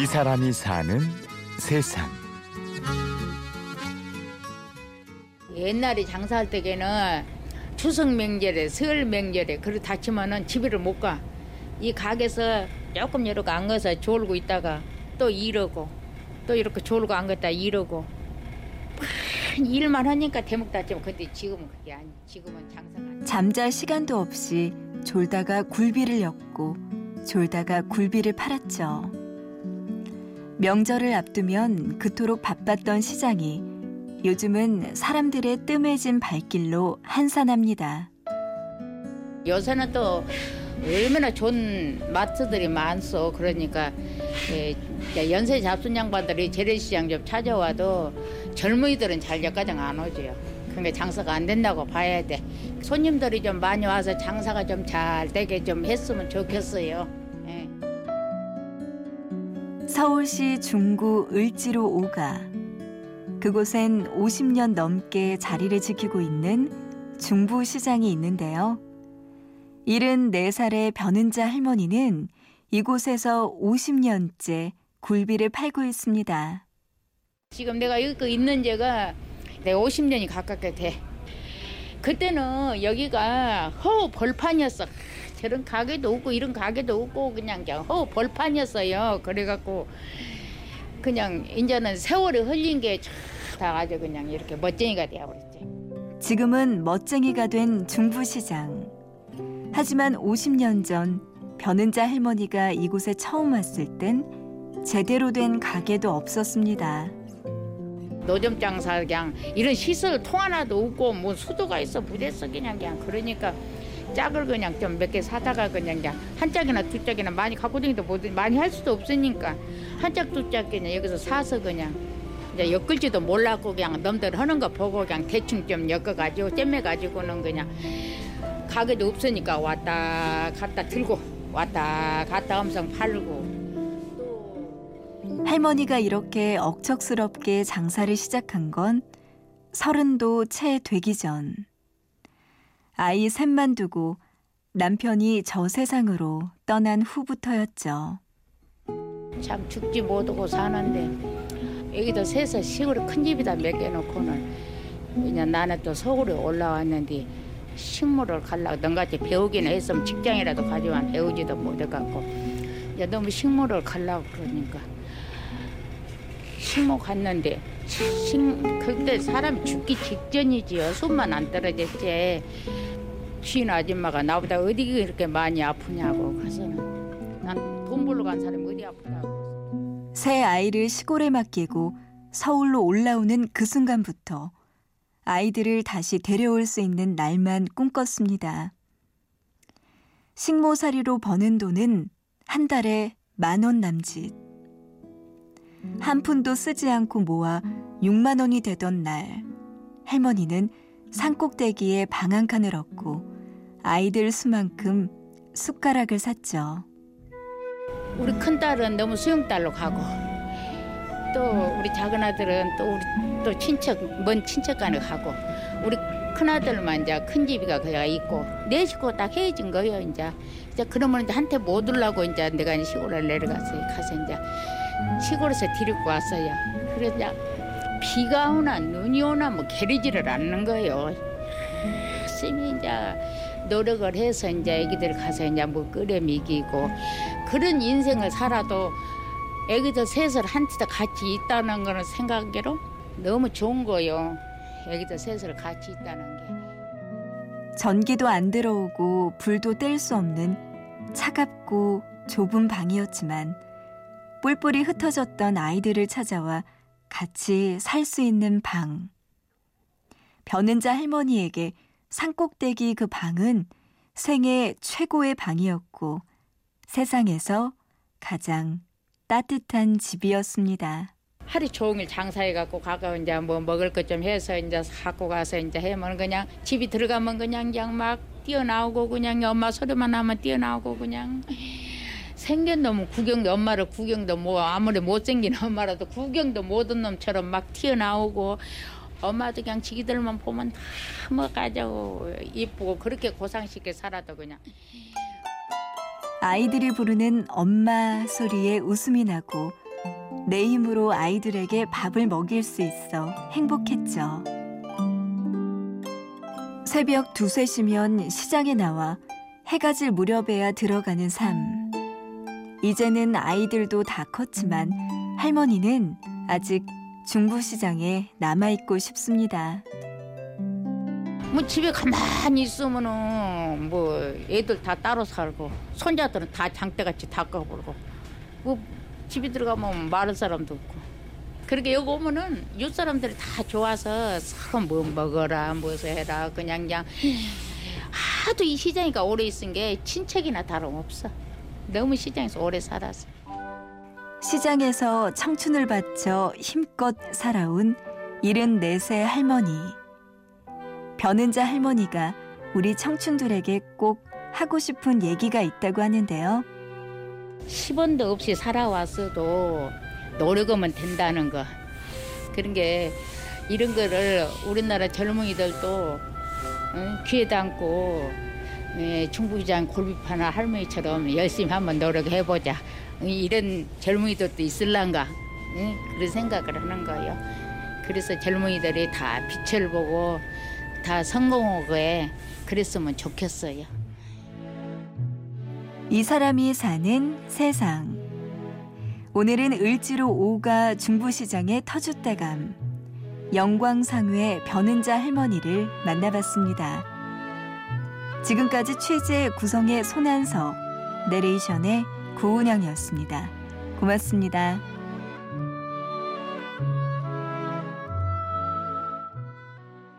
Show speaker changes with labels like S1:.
S1: 이 사람이 사는 세상.
S2: 옛날에 장사할 때에는 추석 명절에 설 명절에 그렇게 다치면은 집에를 못 가. 이 가게에서 조금 이렇게 안 가서 졸고 있다가 또 이러고 또 이렇게 졸고 안 갔다 이러고 일만 하니까 대목 다치면 근데 지금은 그게 아니 지금은 장사가 돼.
S3: 잠잘 시간도 없이 졸다가 굴비를 엮고 졸다가 굴비를 팔았죠. 명절을 앞두면 그토록 바빴던 시장이 요즘은 사람들의 뜸해진 발길로 한산합니다.
S2: 요새는 또 얼마나 좋은 마트들이 많소. 그러니까 예, 연세 잡순 양반들이 재래시장 좀 찾아와도 젊은이들은 잘 여기까지 안 오지요. 그러니까 장사가 안 된다고 봐야 돼. 손님들이 좀 많이 와서 장사가 좀 잘 되게 좀 했으면 좋겠어요. 예.
S3: 서울시 중구 을지로 5가 그곳엔 50년 넘게 자리를 지키고 있는 중부시장이 있는데요. 74살의 변은자 할머니는 이곳에서 50년째 굴비를 팔고 있습니다.
S2: 지금 내가 여기 있는 지가 내가 50년이 가깝게 돼. 그때는 여기가 허 벌판이었어. 저런 가게도 없고 이런 가게도 없고 그냥 그냥 허 벌판이었어요. 그래갖고 그냥 이제는 세월이 흘린 게 다 아주 그냥 이렇게 멋쟁이가 되어버렸지.
S3: 지금은 멋쟁이가 된 중부시장. 하지만 50년 전 변은자 할머니가 이곳에 처음 왔을 땐 제대로 된 가게도 없었습니다.
S2: 노점 장사 그냥 이런 시설 통 하나도 없고 뭐 수도가 있어 부댔어 그냥 그냥 그러니까 짝을 그냥 좀 몇 개 사다가 그냥 한 짝이나 두 짝이나 많이 갖고 다니도 못 많이 할 수도 없으니까 한 짝 두 짝 그냥 여기서 사서 그냥 이제 엮을지도 몰랐고 그냥 넘들 하는 거 보고 그냥 대충 좀 엮어가지고 잼매가지고는 그냥 가게도 없으니까 왔다 갔다 들고 왔다 갔다 엄청 팔고
S3: 할머니가 이렇게 억척스럽게 장사를 시작한 건 서른도 채 되기 전. 아이 셋만 두고 남편이 저 세상으로 떠난 후부터였죠.
S2: 참 죽지 못하고 사는데 여기도 셋서 시골에 큰 집이다 몇개 놓고는 그냥 나는 또 서울에 올라왔는데 식물을 갈라고 너같이 배우기는 했으면 직장이라도 가지만 배우지도 못해갖고 야 너무 식물을 갈라고 그러니까 식물 갔는데 식, 그때 사람이 죽기 직전이지요 숨만 안 떨어졌지 주인 아줌마가 나보다 어디 이렇게 많이 아프냐고 그래서는 난 돈 벌러 간 사람이 어디 아프다고
S3: 새 아이를 시골에 맡기고 서울로 올라오는 그 순간부터 아이들을 다시 데려올 수 있는 날만 꿈꿨습니다. 식모살이로 버는 돈은 한 달에 만 원 남짓. 한 푼도 쓰지 않고 모아 6만 원이 되던 날, 할머니는 산꼭대기에 방 한 칸을 얻고 아이들 수만큼 숟가락을 샀죠.
S2: 우리 큰 딸은 너무 수영딸로 가고 또 우리 작은 아들은 또 우리 또 친척 먼 친척간에 가고 우리 큰 아들만 이제 큰 집이가 그가 있고 내 식구 딱 헤어진 거예요 이제 이제 그러면 이제 한테 못 올라고 이제 내가 시골에 내려갔어요 가서 이제 시골에서 데리고 왔어요 이제 비가 오나 눈이 오나 뭐 게리지를 않는 거예요 열심히 이제 노력을 해서 이제 애기들 가서 이제 뭐 끓여 먹이고 그런 인생을 살아도 애기들 셋을 한티도 같이 있다는 거는 생각으로 너무 좋은 거요. 애기들 셋을 같이 있다는 게.
S3: 전기도 안 들어오고 불도 뗄 수 없는 차갑고 좁은 방이었지만 뿔뿔이 흩어졌던 아이들을 찾아와 같이 살 수 있는 방. 변은자 할머니에게 산꼭대기 그 방은 생애 최고의 방이었고 세상에서 가장 따뜻한 집이었습니다.
S2: 하루 종일 장사해 갖고 가가 이제 뭐 먹을 것 좀 해서 이제 갖고 가서 이제 해면 그냥 집이 들어가면 그냥 그냥 막 뛰어나오고 그냥 엄마 소리만 나면 뛰어나오고 그냥 생긴 놈은 구경도 엄마를 구경도 뭐 아무리 못생긴 엄마라도 구경도 못한 놈처럼 막 튀어나오고 엄마도 그냥 지기들만 보면 다 뭐가지고 이쁘고 그렇게 고상쉽게 살아도 그냥
S3: 아이들이 부르는 엄마 소리에 웃음이 나고 내 힘으로 아이들에게 밥을 먹일 수 있어 행복했죠. 새벽 두세 시면 시장에 나와 해가 질 무렵에야 들어가는 삶. 이제는 아이들도 다 컸지만 할머니는 아직 중부시장에 남아있고 싶습니다.
S2: 뭐 집에 가만히 있으면은 뭐 애들 다 따로 살고 손자들은 다 장대같이 다 까불고 뭐 집에 들어가면 말할 사람도 없고. 그렇게 여기 오면은 옆 사람들이 다 좋아서 서로 뭐 먹어라 무엇을 해라 그냥 그냥. 하도 이 시장이가 오래 있은 게 친척이나 다름없어 너무 시장에서 오래 살아서
S3: 시장에서 청춘을 바쳐 힘껏 살아온 74세 할머니. 변은자 할머니가 우리 청춘들에게 꼭 하고 싶은 얘기가 있다고 하는데요.
S2: 10원도 없이 살아왔어도 노력하면 된다는 거 그런 게 이런 거를 우리나라 젊은이들도 응, 귀에 담고 예, 중부시장 골비파나 할머니처럼 열심히 한번 노력해보자 이런 젊은이들도 있을란가 응? 그런 생각을 하는 거예요 그래서 젊은이들이 다 빛을 보고 다 성공하게 그랬으면 좋겠어요
S3: 이 사람이 사는 세상. 오늘은 을지로 5가 중부시장의 터줏대감 영광상회 변은자 할머니를 만나봤습니다. 지금까지 취재 구성의 손한석, 내레이션의 구은영이었습니다. 고맙습니다.